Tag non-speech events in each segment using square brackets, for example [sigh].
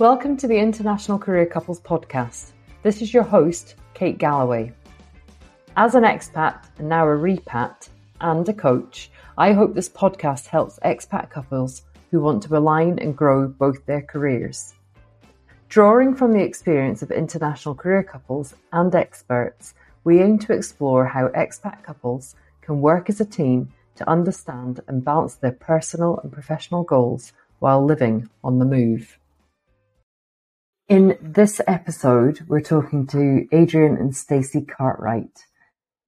Welcome to the International Career Couples podcast. This is your host, Kate Galloway. As an expat and now a repat and a coach, I hope this podcast helps expat couples who want to align and grow both their careers. Drawing from the experience of international career couples and experts, we aim to explore how expat couples can work as a team to understand and balance their personal and professional goals while living on the move. In this episode, we're talking to Adrian and Stacey Cartwright.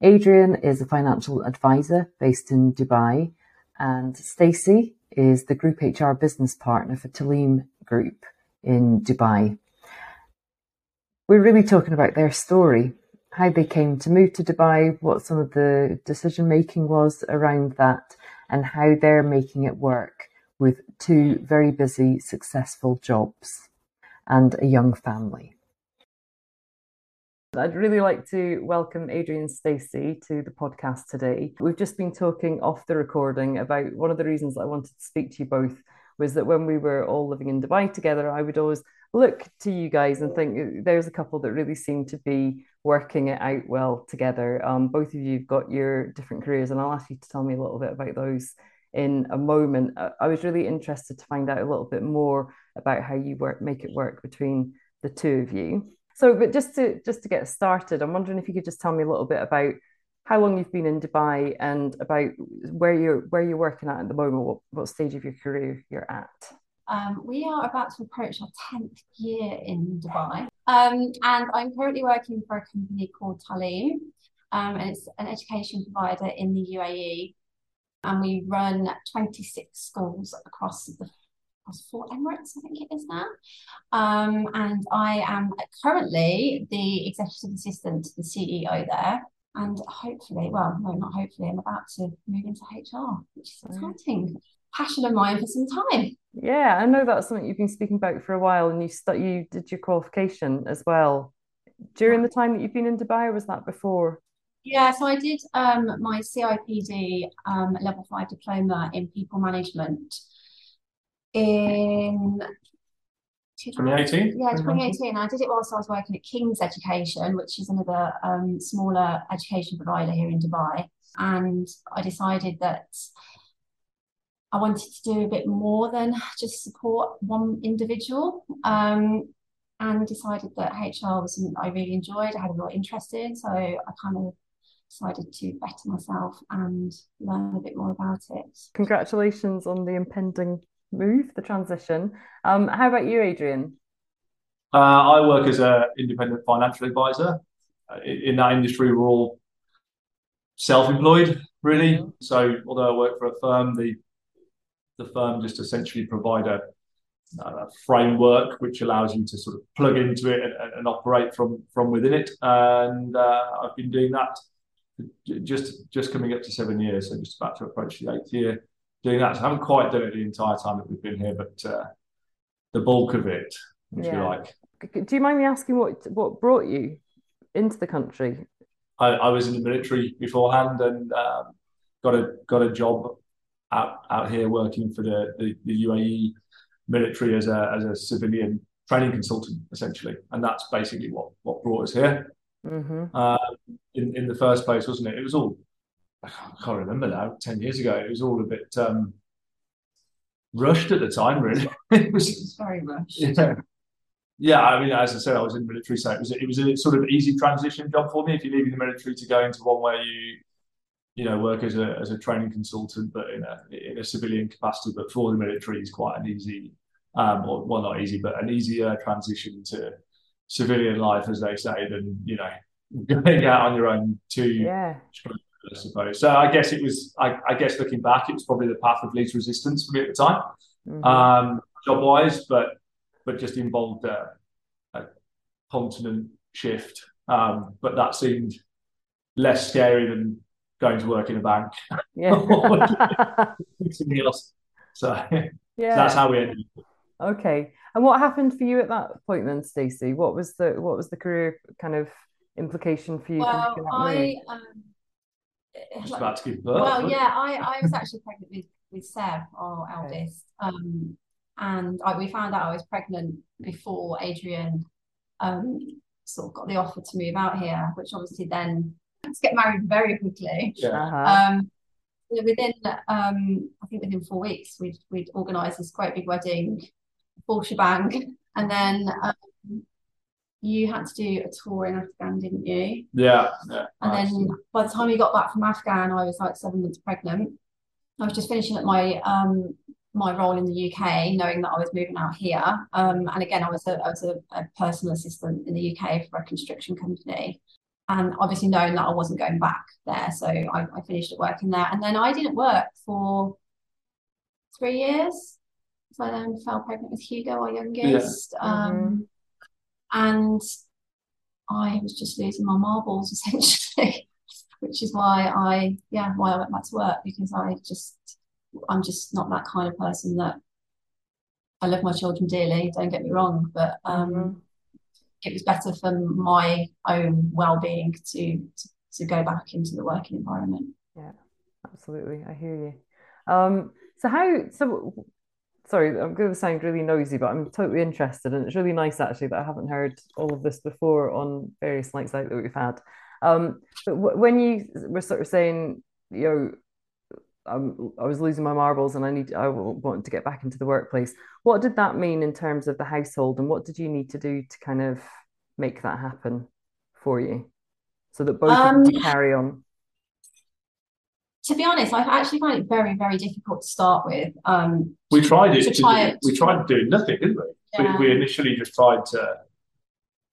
Adrian is a financial advisor based in Dubai, and Stacey is the group HR business partner for Taaleem Group in Dubai. We're really talking about their story, how they came to move to Dubai, what some of the decision making was around that, and how they're making it work with two very busy, successful jobs and a young family. I'd really like to welcome Adrian Stacey to the podcast today. We've just been talking off the recording about one of the reasons I wanted to speak to you both was that when we were all living in Dubai together, I would always look to you guys and think there's a couple that really seem to be working it out well together. Um, both of you have got your different careers, and I'll ask you to tell me a little bit about those in a moment. I was really interested to find out a little bit more about how you work, make it work between the two of you. So, but just to just to get started, I'm wondering if you could just tell me a little bit about how long you've been in Dubai and about where you're where you're working at at the moment, what, what stage of your career you're at. Um, we are about to approach our 10th year in Dubai. Um, and I'm currently working for a company called Taaleem. Um, and it's an education provider in the UAE and we run 26 schools across the across four Emirates, I think it is now. Um, and I am currently the executive assistant to the CEO there. And hopefully, well, no, not hopefully, I'm about to move into HR, which is exciting. Passion of mine for some time. Yeah, I know that's something you've been speaking about for a while, and you st- you did your qualification as well during the time that you've been in Dubai, or was that before? Yeah, so I did um, my CIPD um, level five diploma in people management in 2018. Yeah, 2018. I did it whilst I was working at King's Education, which is another um, smaller education provider here in Dubai. And I decided that I wanted to do a bit more than just support one individual. Um, and decided that HR was something I really enjoyed, I had a lot of interest in. So I kind of decided to better myself and learn a bit more about it. Congratulations on the impending move, the transition. Um, how about you, Adrian? Uh, I work as an independent financial advisor. Uh, in that industry, we're all self-employed, really. Mm-hmm. So, although I work for a firm, the the firm just essentially provide a, a framework which allows you to sort of plug into it and, and operate from from within it. And uh, I've been doing that just just coming up to seven years, so just about to approach the eighth year doing that. So I haven't quite done it the entire time that we've been here, but uh, the bulk of it, if yeah. you like. Do you mind me asking what what brought you into the country? I, I was in the military beforehand and um, got a got a job out out here working for the, the, the UAE military as a as a civilian training consultant essentially, and that's basically what what brought us here. Mm-hmm. Uh, in in the first place, wasn't it? It was all I can't remember now. Ten years ago, it was all a bit um, rushed at the time. Really, [laughs] it was, it was very rushed. Yeah. Yeah, I mean, as I said, I was in the military, so it was it was a sort of easy transition job for me. If you're leaving the military to go into one where you, you know, work as a as a training consultant, but in a in a civilian capacity, but for the military is quite an easy, um, or well, not easy, but an easier transition to civilian life, as they say, than you know [laughs] going out on your own to yeah. I suppose. So I guess it was. I, I, guess looking back, it was probably the path of least resistance for me at the time, mm-hmm. um, job wise, but but just involved a, a continent shift. Um, but that seemed less scary than going to work in a bank. Yeah. [laughs] [laughs] So, yeah. so that's how we ended. Okay. And what happened for you at that point then, Stacey? What was the what was the career kind of implication for you? Well, I um, just about to give birth. Well, yeah, I, I was actually pregnant with with Seb, our eldest. Um, and I, we found out I was pregnant before Adrian um, sort of got the offer to move out here, which obviously then to get married very quickly. Yeah. Uh-huh. Um, within um, I think within four weeks we'd we'd organised this great big wedding, full shebang, and then um, you had to do a tour in Afghan, didn't you? Yeah. Yeah. And then by the time we got back from Afghan, I was like seven months pregnant. I was just finishing up my um my role in the UK, knowing that I was moving out here. Um, and again, I was a I was a, a personal assistant in the UK for a construction company, and obviously knowing that I wasn't going back there, so I, I finished up working there, and then I didn't work for three years. So I then fell pregnant with Hugo, our youngest. Um, and I was just losing my marbles [laughs] essentially, which is why I, yeah, why I went back to work because I just, I'm just not that kind of person that I love my children dearly, don't get me wrong, but um, it was better for my own well-being to, to to go back into the working environment. Yeah, absolutely, I hear you. Um, so how, so sorry, I'm going to sound really nosy, but I'm totally interested, and it's really nice actually that I haven't heard all of this before on various nights out that we've had. Um, but w when you were sort of saying, you know, um, I was losing my marbles and I need, I wanted to get back into the workplace. What did that mean in terms of the household, and what did you need to do to kind of make that happen for you, so that both of Um, you could carry on? To be honest, I actually find it very, very difficult to start with. Um, We tried it. To to try do- it. We tried doing nothing, didn't we? Yeah. We, we initially just tried to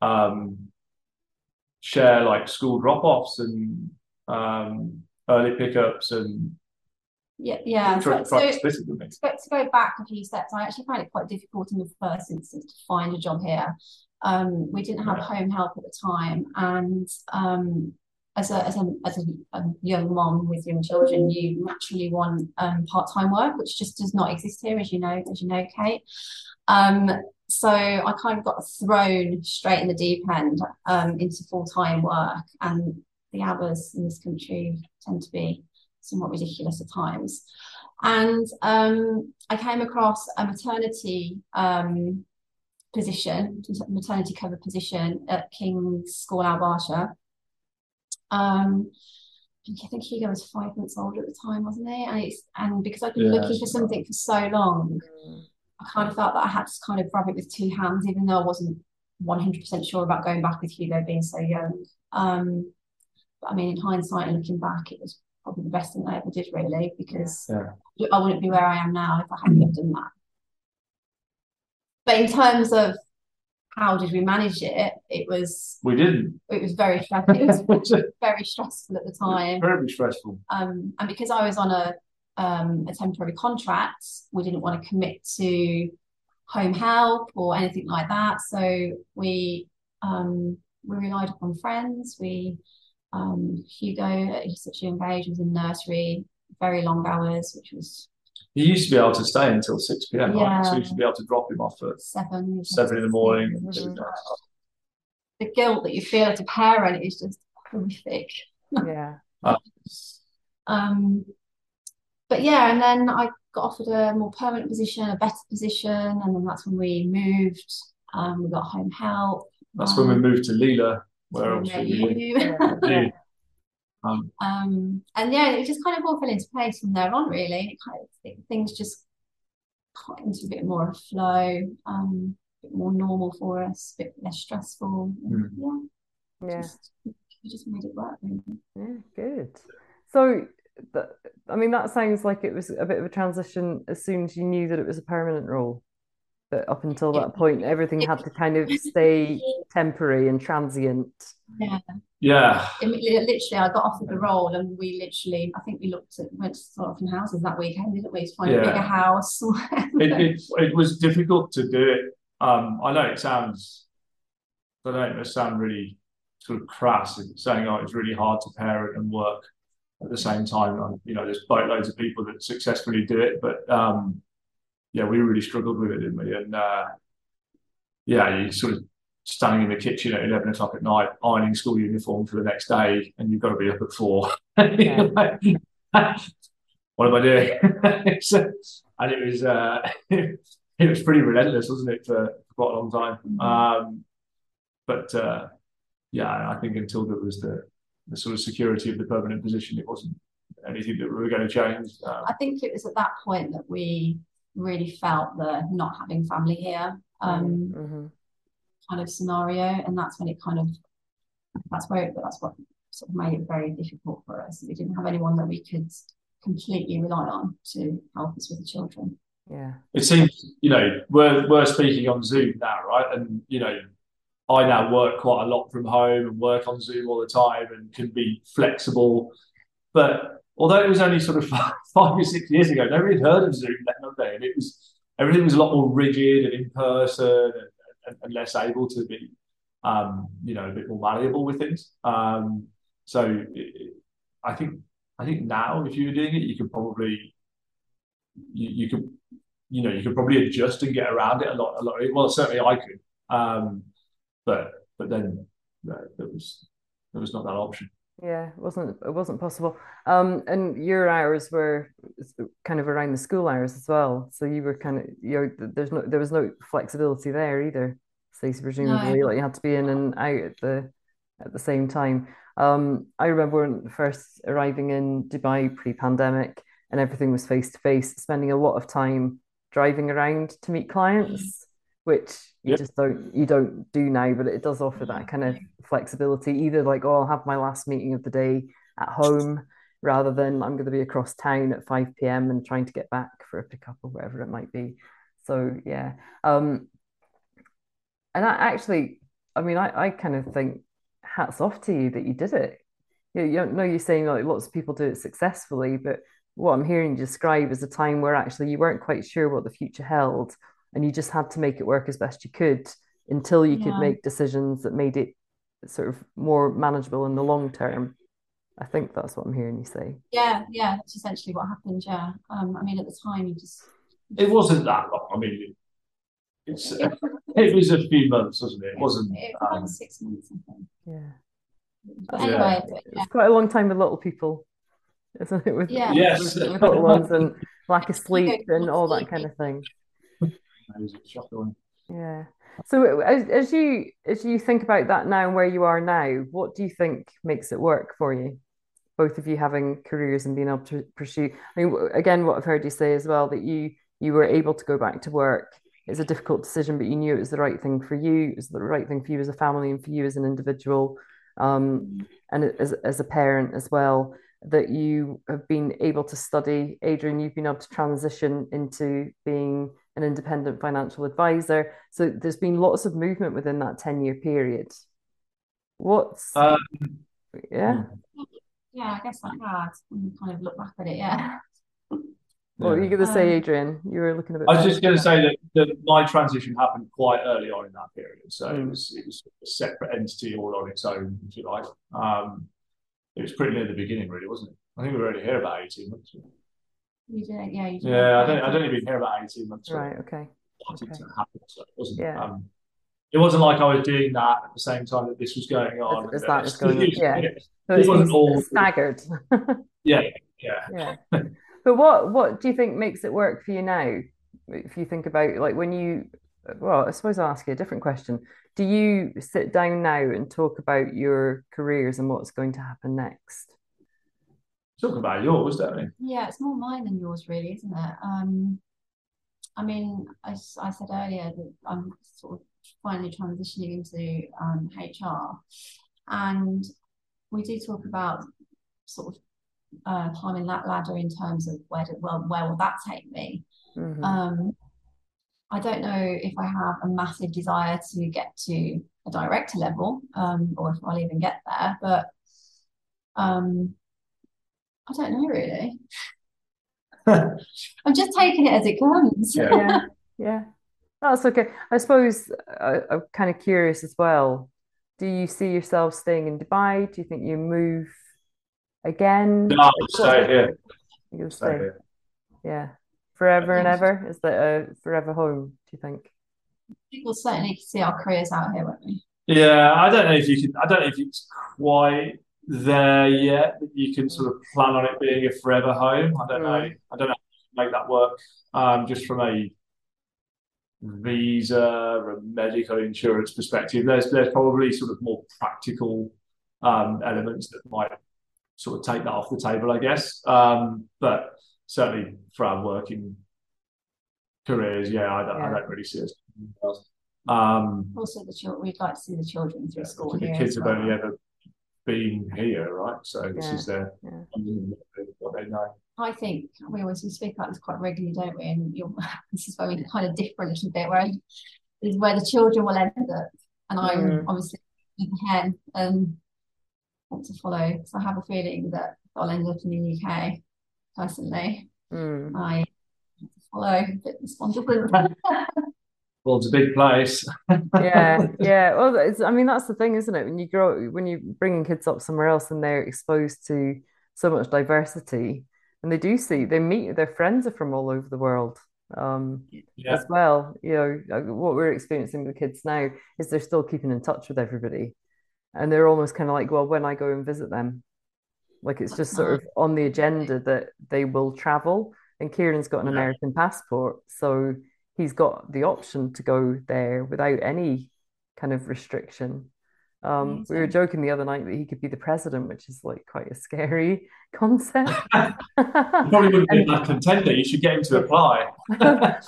um, share like school drop-offs and um, early pickups and yeah, yeah. try, So, try to so split with me. to go, to go back a few steps, I actually find it quite difficult in the first instance to find a job here. Um, we didn't have home help at the time, and um, as a as a as a, a young mom with young children, you naturally want um, part-time work, which just does not exist here, as you know, as you know, Kate. Um, so I kind of got thrown straight in the deep end um, into full-time work, and the hours in this country tend to be somewhat ridiculous at times. And um, I came across a maternity um, position, maternity cover position at King's School Al Barsha. Um, I think Hugo was five months old at the time, wasn't he? And it's and because I'd been Yeah, looking for something for so long. I kind of felt that I had to kind of grab it with two hands, even though I wasn't 100% sure about going back with Hugo being so young. Um, but I mean, in hindsight and looking back, it was probably the best thing I ever did, really, because Yeah. I wouldn't be where I am now if I hadn't done that. But in terms of how did we manage it, it was We didn't. it was very stressful. It was [laughs] very stressful at the time. very stressful. Um, and because I was on a um, a temporary contract, we didn't want to commit to home help or anything like that. So we um, we relied upon friends. We um, Hugo at such a young age was in nursery, very long hours, which was He used to be able to stay until 6 p.m. right? So Yeah. you should be able to drop him off at seven. seven in the morning. and Mhm. do. The guilt that you feel as a parent is just horrific. Yeah. [laughs] Um, but yeah, and then I got offered a more permanent position, a better position, and then that's when we moved. Um, we got home help. That's when we Um, moved to Leela, where we met obviously we you. Yeah. Did. Um, Um, and yeah, it just kind of all fell into place from there on, really. It kind of it, things just got into a bit more of flow, um, a bit more normal for us, a bit less stressful. And Mm. yeah, Yeah. just we just made it work, really. Yeah, good. So, th I mean, that sounds like it was a bit of a transition as soon as you knew that it was a permanent role. But up until that point, everything had to kind of stay temporary and transient. Yeah. yeah, It- li- Literally, I got offered the role, and we literally, I think we looked at, went to start off in houses that weekend, didn't we, to find a bigger house. [laughs] it, it it was difficult to do it. Um, I know it sounds, I don't know, it sound really sort of crass saying, oh, it's really hard to parent and work at the same time. Um, You know, there's boatloads of people that successfully do it, but um, yeah, we really struggled with it, didn't we? And uh, yeah, you sort of standing in the kitchen at 11 o'clock at night, ironing school uniform for the next day, and you've got to be up at four. Yeah. [laughs] what am I doing? [laughs] So- and it was uh, it [laughs] it was pretty relentless, wasn't it, for, for quite a long time. Mhm. Um, but uh, yeah, I think until there was the the sort of security of the permanent position, it wasn't anything that we were going to change. Um, I think it was at that point that we really felt the not having family here um, hmm kind of scenario, and that's when it kind of that's where that's what sort of made it very difficult for us. We didn't have anyone that we could completely rely on to help us with the children. Yeah. it seems, you know, we're we're speaking on Zoom now, right? And you know, I now work quite a lot from home and work on Zoom all the time and can be flexible. But although it was only sort of five, [laughs] five or six years ago, nobody had heard of Zoom then, they? And it was everything was a lot more rigid and in person and, and, and less able to be, um, you know, a bit more malleable with things. Um, so it, I think I think now if you were doing it, you could probably you, you could you know you could probably adjust and get around it a lot a lot. Well, certainly I could, um, but but then uh, there was there was not that option. Yeah, it wasn't it wasn't possible. Um, and your hours were kind of around the school hours as well. So you were kind of you know there's no there was no flexibility there either. Stacey, presumably, No. like you had to be in and out at the at the same time. Um, I remember when first arriving in Dubai pre-pandemic and everything was face to face, spending a lot of time driving around to meet clients, which you Yeah. just don't you don't do now, but it does offer that kind of flexibility. Either like, oh, I'll have my last meeting of the day at home rather than I'm going to be across town at 5 p.m. and trying to get back for a pickup or whatever it might be. So yeah. Um, and I actually, I mean, I, I kind of think hats off to you that you did it. You, you know, you're saying like lots of people do it successfully, but what I'm hearing you describe is a time where actually you weren't quite sure what the future held, and you just had to make it work as best you could until you could make decisions that made it sort of more manageable in the long term. I think that's what I'm hearing you say. Yeah, yeah, that's essentially what happened. Yeah. Um, I mean, at the time, you just It wasn't that long. I mean, it's [laughs] it was a few months, wasn't it? It wasn't. it was Um, six months, I think. Yeah. But Yeah. anyway, but yeah, It's quite a long time with little people, isn't it? With, Yeah. Yes. with little ones and lack of [laughs] sleep and all that kind of thing. Was a shocking. Yeah. So as, as you as you think about that now and where you are now, what do you think makes it work for you? Both of you having careers and being able to pursue. I mean, again, what I've heard you say as well that you you were able to go back to work. It's a difficult decision, but you knew it was the right thing for you. It was the right thing for you as a family and for you as an individual, um, and as as a parent as well. That you have been able to study, Adrian. You've been able to transition into being an independent financial advisor. So there's been lots of movement within that 10 year period. What's, Um, yeah, yeah, I guess I had when you kind of look back at it. Yeah. [laughs] what were you yeah. going to say, Um, Adrian? You were looking a bit I was just going to say that, that my transition happened quite early on in that period, so it Mm. was it was a separate entity all on its own, if you like. Um, it was pretty near the beginning, really, wasn't it? I think we were only here about eighteen months. You did, yeah, you did. Yeah, I don't I don't even hear about eighteen months. Right, okay. it started okay. happen, so it wasn't. Yeah. Um, it wasn't like I was doing that at the same time that this was going on. As- as that was going on, yeah. So It it's wasn't been all- staggered. [laughs] yeah, yeah. Yeah. But what what do you think makes it work for you now? If you think about like when you, well, I suppose I'll ask you a different question. Do you sit down now and talk about your careers and what's going to happen next? Talk about yours, don't we? Yeah, it's more mine than yours, really, isn't it? Um, I mean, I, I said earlier that I'm sort of finally transitioning into um, HR, and we do talk about sort of uh, climbing that ladder in terms of where do, well, where will that take me? Mhm. Um, I don't know if I have a massive desire to get to a director level, um, or if I'll even get there, but um, I don't know really. [laughs] I'm just taking it as it comes. Yeah. yeah, [laughs] yeah. That's okay. I suppose I, I'm kind of curious as well. Do you see yourself staying in Dubai? Do you think you move again? No, I'll stay here. You'll Stay stay. here. Yeah. Forever and ever? Is that a forever home, do you think? We'll certainly see our careers out here, won't we? Yeah, I don't know if you can. I don't know if it's quite there yet. That you can sort of plan on it being a forever home. I don't know. Mm. I don't know how to make that work. Um, just from a visa and medical insurance perspective, there's there's probably sort of more practical um, elements that might sort of take that off the table, I guess. Um, but certainly for our working careers, yeah, I don't, yeah. I don't really see us. Um, also, the children, we'd like to see the children through yeah, school The kids have only ever been here, right? So this yeah, is their what they know. I think we always we speak about this quite regularly, don't we? And [laughs] this is very kind of different a bit, where is where the children will end up, and I'm mm. obviously ahead and want to follow because I have a feeling that I'll end up in the UK personally. Mm. I follow fitness responsible. [laughs] well, it's a big place. yeah, [laughs] yeah. Well, it's, I mean, that's the thing, isn't it? When you grow, when you're bringing kids up somewhere else and they're exposed to so much diversity, and they do see, they meet their friends are from all over the world um, yeah. as well. You know, what we're experiencing with kids now is they're still keeping in touch with everybody, and they're almost kind of like, well, when I go and visit them, like it's just sort of on the agenda that they will travel. And Kieran's got an. American passport, so he's got the option to go there without any kind of restriction. Um, we were joking the other night that he could be the president, which is like quite a scary [laughs] concept. [laughs] probably wouldn't be that contender. You should get him to apply. [laughs] well,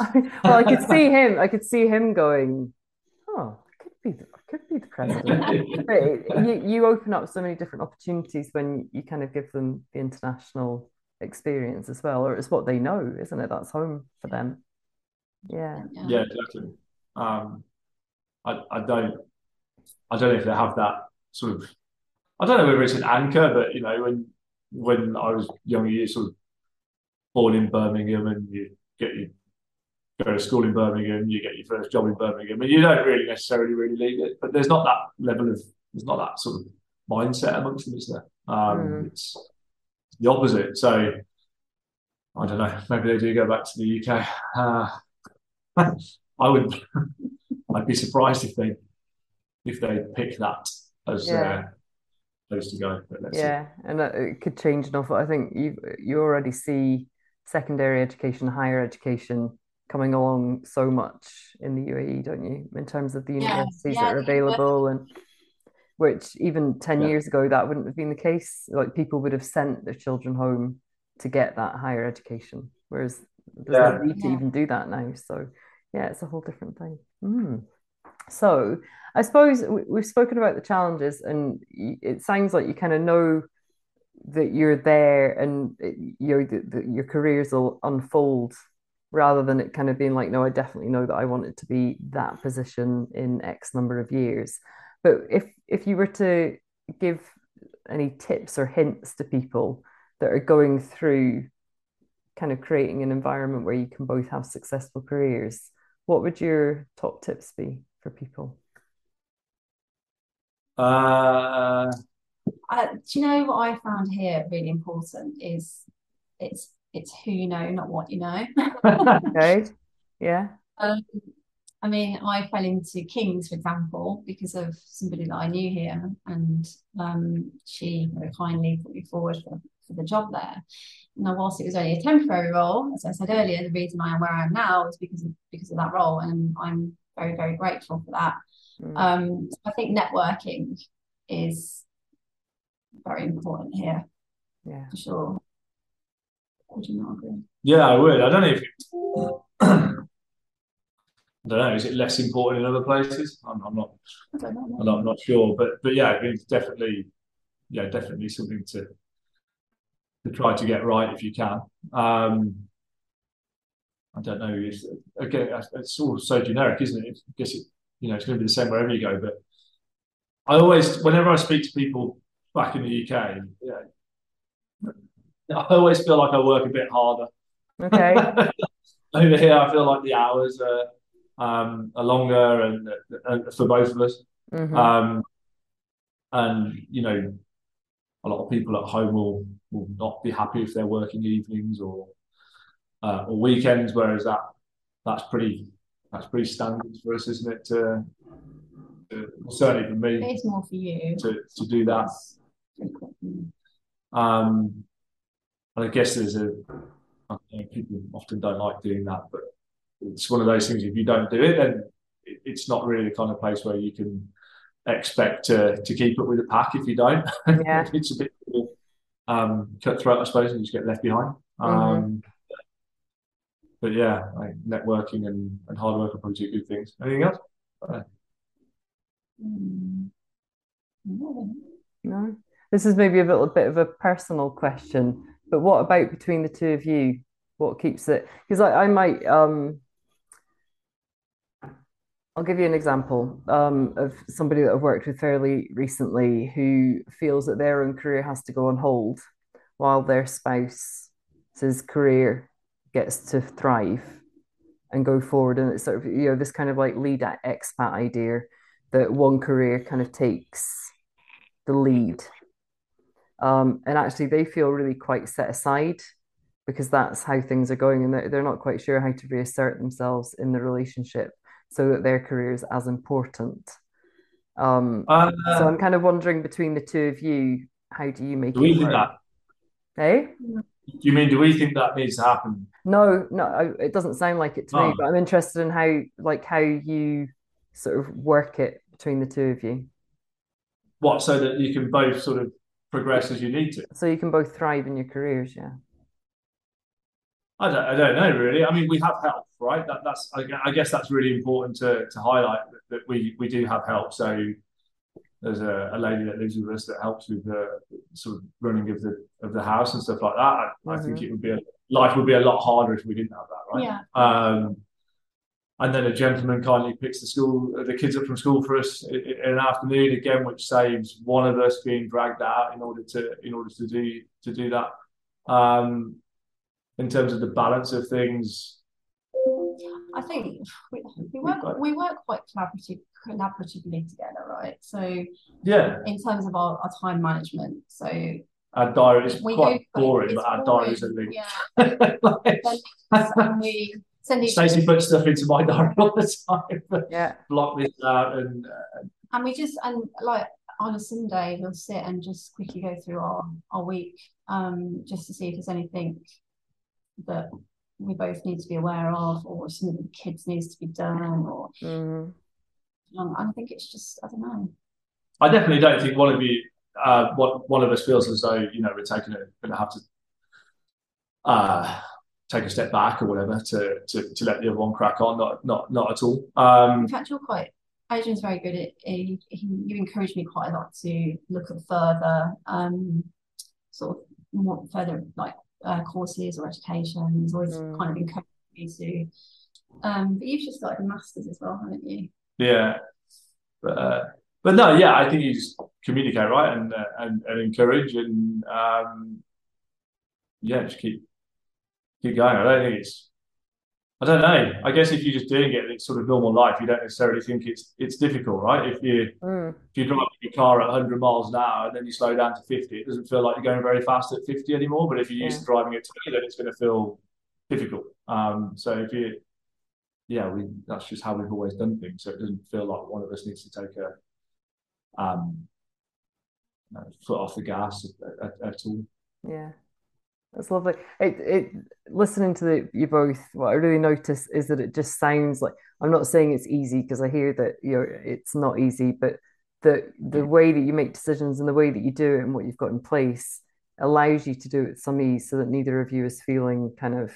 I could see him. I could see him going, "Oh, I could be, the, I could be the president." but you, you open up so many different opportunities when you kind of give them the international experience as well, or it's what they know, isn't it? That's home for them. Yeah. Yeah, exactly. Um, I, I don't I don't know if they have that sort of I don't know whether it's an anchor, but you know, when when I was younger, you sort of born in Birmingham and you get you go to school in Birmingham, you get your first job in Birmingham, and you don't really necessarily really leave it. But there's not that level of there's not that sort of mindset amongst them, is there? Um, mm. It's the opposite. So I don't know. Maybe they do go back to the UK. Uh, I would. [laughs] I'd be surprised if they if they pick that as uh, yeah. their place to go. yeah, see. and it could change enough. I think you you already see secondary education, higher education coming along so much in the UAE, don't you? In terms of the universities yeah, that are available and which even 10 years ago that wouldn't have been the case like people would have sent their children home to get that higher education whereas there's yeah. no need to yeah. even do that now. So yeah, it's a whole different thing. Mm. So I suppose we've spoken about the challenges, and it sounds like you kind of know that you're there, and you know that your careers will unfold rather than it kind of being like, no, I definitely know that I want it to be that position in X number of years. But if if you were to give any tips or hints to people that are going through kind of creating an environment where you can both have successful careers, what would your top tips be for people? Uh, uh, do you know what I found here really important is it's it's who you know, not what you know. [laughs] okay. Yeah. Um, I mean, I fell into King's, for example, because of somebody that I knew here, and um, she very kindly put me forward for, for the job there. Now, whilst it was only a temporary role, as I said earlier, the reason I am where I am now is because of because of that role, and I'm very very grateful for that. Mm. Um, so I think networking is very important here. Yeah, for sure. Would you not agree? Yeah, I would. I don't know if. [clears throat] I don't know. Is it less important in other places? I'm, I'm not. I'm not, I'm not sure, but but yeah, it's definitely, yeah, definitely something to to try to get right if you can. Um, I don't know. If, again, it's all so generic, isn't it? I guess it, you know, it's going to be the same wherever you go. But I always, whenever I speak to people back in the UK, yeah, I always feel like I work a bit harder. Okay. [laughs] Over here, I feel like the hours are, um, are longer, and, and, for both of us. Mm-hmm. Um, and you know, a lot of people at home will will not be happy if they're working evenings or uh, or weekends, whereas that that's pretty that's pretty standard for us, isn't it? To, to certainly for me, it's more for you to to do that. Um, and I guess there's a know, people often don't like doing that, but it's one of those things. If you don't do it, then it's not really the kind of place where you can expect to to keep up with the pack if you don't. Yeah. [laughs] it's a bit um, cutthroat, I suppose, and you just get left behind. Mm-hmm. Um, but yeah, like networking and, and hard work are probably two good things. Anything else? No. This is maybe a little bit of a personal question, but what about between the two of you? What keeps it? Because I, I might um I'll give you an example um, of somebody that I've worked with fairly recently who feels that their own career has to go on hold while their spouse's career gets to thrive and go forward. And it's sort of, you know, this kind of like lead at expat idea that one career kind of takes the lead. Um, and actually, they feel really quite set aside because that's how things are going and they're, they're not quite sure how to reassert themselves in the relationship so that their career is as important. Um, uh, so I'm kind of wondering between the two of you, how do you make do we think that? Hey? Do you mean do we think that needs to happen? No, no, it doesn't sound like it to oh. me. But I'm interested in how, like, how you sort of work it between the two of you. What so that you can both sort of progress as you need to? So you can both thrive in your careers, yeah. I don't, I don't know really. I mean, we have help, right? That, that's I, I, guess that's really important to, to highlight that, that, we we do have help. So there's a, a, lady that lives with us that helps with the sort of running of the of the house and stuff like that. I, mm-hmm. I think mm-hmm. it would be a, life would be a lot harder if we didn't have that, right? Yeah. Um, and then a gentleman kindly picks the school the kids up from school for us in, in an afternoon again, which saves one of us being dragged out in order to in order to do to do that. Um, in terms of the balance of things? I think we, we work we work quite collaborative, collaboratively together, right? So yeah, in terms of our, our time management, so our diary is quite boring, but our diaries are linked. Yeah. [laughs] like, we send each Stacey puts stuff into my diary all the time. yeah, [laughs] block this out and. Uh, and we just and like on a Sunday we'll sit and just quickly go through our our week um just to see if there's anything that we both need to be aware of, or something the kids needs to be done, or mm-hmm. um, I think it's just I don't know. I definitely don't think one of you, uh, one one of us feels as though you know we're taking it, going to have to uh, take a step back or whatever to, to to let the other one crack on. Not not not at all. Um, In fact, you're quite. Adrian's very good at. He, he, you encourage me quite a lot to look at further, um, sort of more further like uh, courses or education. He's always mm. kind of encouraged me to. Um, but you've just started a masters as well, haven't you? Yeah, but uh, but no, yeah, I think you just communicate right and uh, and, and encourage and um, yeah, just keep keep going. I don't think it's I don't know. I guess if you're just doing it, it's sort of normal life. You don't necessarily think it's it's difficult, right? If you mm. if you drive your car at 100 miles an hour and then you slow down to 50, it doesn't feel like you're going very fast at 50 anymore. But if you're used yeah. to driving at 20, then it's going to feel difficult. Um, so if you, yeah, we that's just how we've always done things. So it doesn't feel like one of us needs to take a um, foot off the gas at, at, at all. Yeah. That's lovely. It, it listening to the, you both. What I really notice is that it just sounds like I'm not saying it's easy because I hear that you know it's not easy, but the the way that you make decisions and the way that you do it and what you've got in place allows you to do it with some ease, so that neither of you is feeling kind of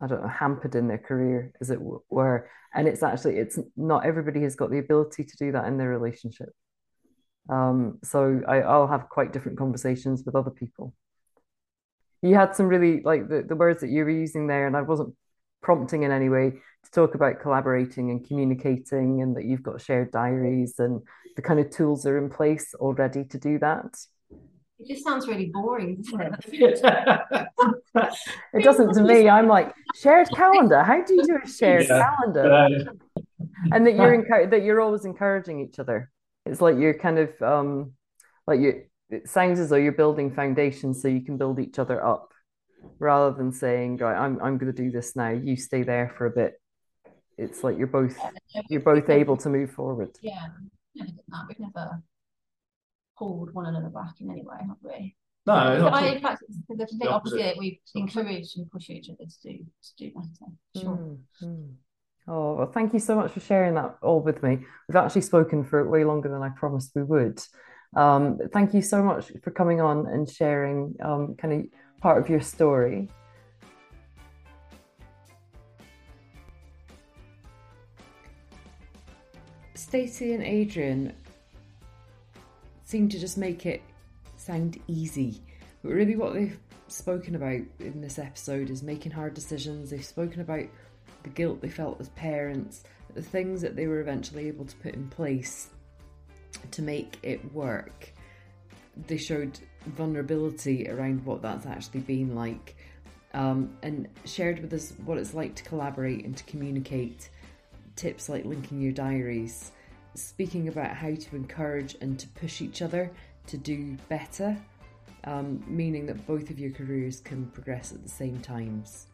I don't know hampered in their career, as it were. And it's actually it's not everybody has got the ability to do that in their relationship. Um, so I, I'll have quite different conversations with other people you had some really like the, the words that you were using there, and I wasn't prompting in any way to talk about collaborating and communicating, and that you've got shared diaries and the kind of tools are in place already to do that. It just sounds really boring, doesn't it? [laughs] it doesn't to me. I'm like shared calendar. How do you do a shared yeah. calendar? and that you're that you're always encouraging each other. It's like you're kind of um, like you it sounds as though you're building foundations so you can build each other up rather than saying right i'm, I'm going to do this now you stay there for a bit it's like you're both you're both able to move forward yeah never done that we've never pulled one another back in any way have we No, not I, at in fact, it's the The thing, opposite. obviously, we encourage and push each other to do to do better. Sure. Mm, mm. Oh, well, thank you so much for sharing that all with me. We've actually spoken for way longer than I promised we would. Um, thank you so much for coming on and sharing um, kind of part of your story. Stacey and Adrian seem to just make it sound easy. But really, what they've spoken about in this episode is making hard decisions. They've spoken about the guilt they felt as parents, the things that they were eventually able to put in place to make it work. They showed vulnerability around what that's actually been like um, and shared with us what it's like to collaborate and to communicate. Tips like linking your diaries, speaking about how to encourage and to push each other to do better, um, meaning that both of your careers can progress at the same times.